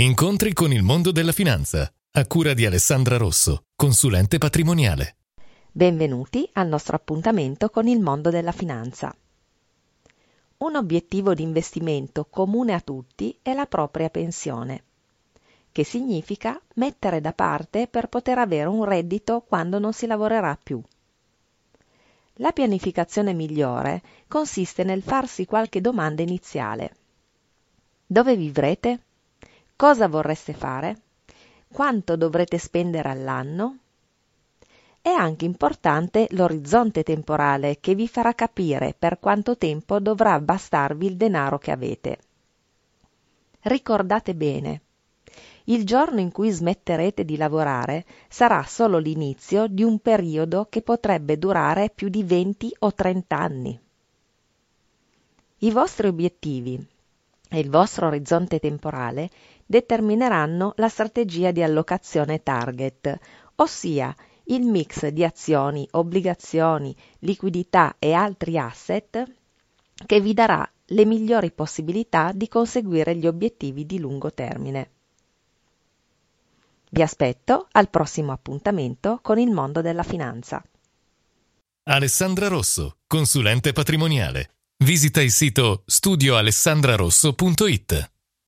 Incontri con il mondo della finanza, a cura di Alessandra Rosso, consulente patrimoniale. Benvenuti al nostro appuntamento con il mondo della finanza. Un obiettivo di investimento comune a tutti è la propria pensione, che significa mettere da parte per poter avere un reddito quando non si lavorerà più. La pianificazione migliore consiste nel farsi qualche domanda iniziale. Dove vivrete? Cosa vorreste fare? Quanto dovrete spendere all'anno? È anche importante l'orizzonte temporale che vi farà capire per quanto tempo dovrà bastarvi il denaro che avete. Ricordate bene, il giorno in cui smetterete di lavorare sarà solo l'inizio di un periodo che potrebbe durare più di 20 o 30 anni. I vostri obiettivi e il vostro orizzonte temporale determineranno la strategia di allocazione target, ossia il mix di azioni, obbligazioni, liquidità e altri asset che vi darà le migliori possibilità di conseguire gli obiettivi di lungo termine. Vi aspetto al prossimo appuntamento con il mondo della finanza. Alessandra Rosso, consulente patrimoniale. Visita il sito studioalessandrarosso.it.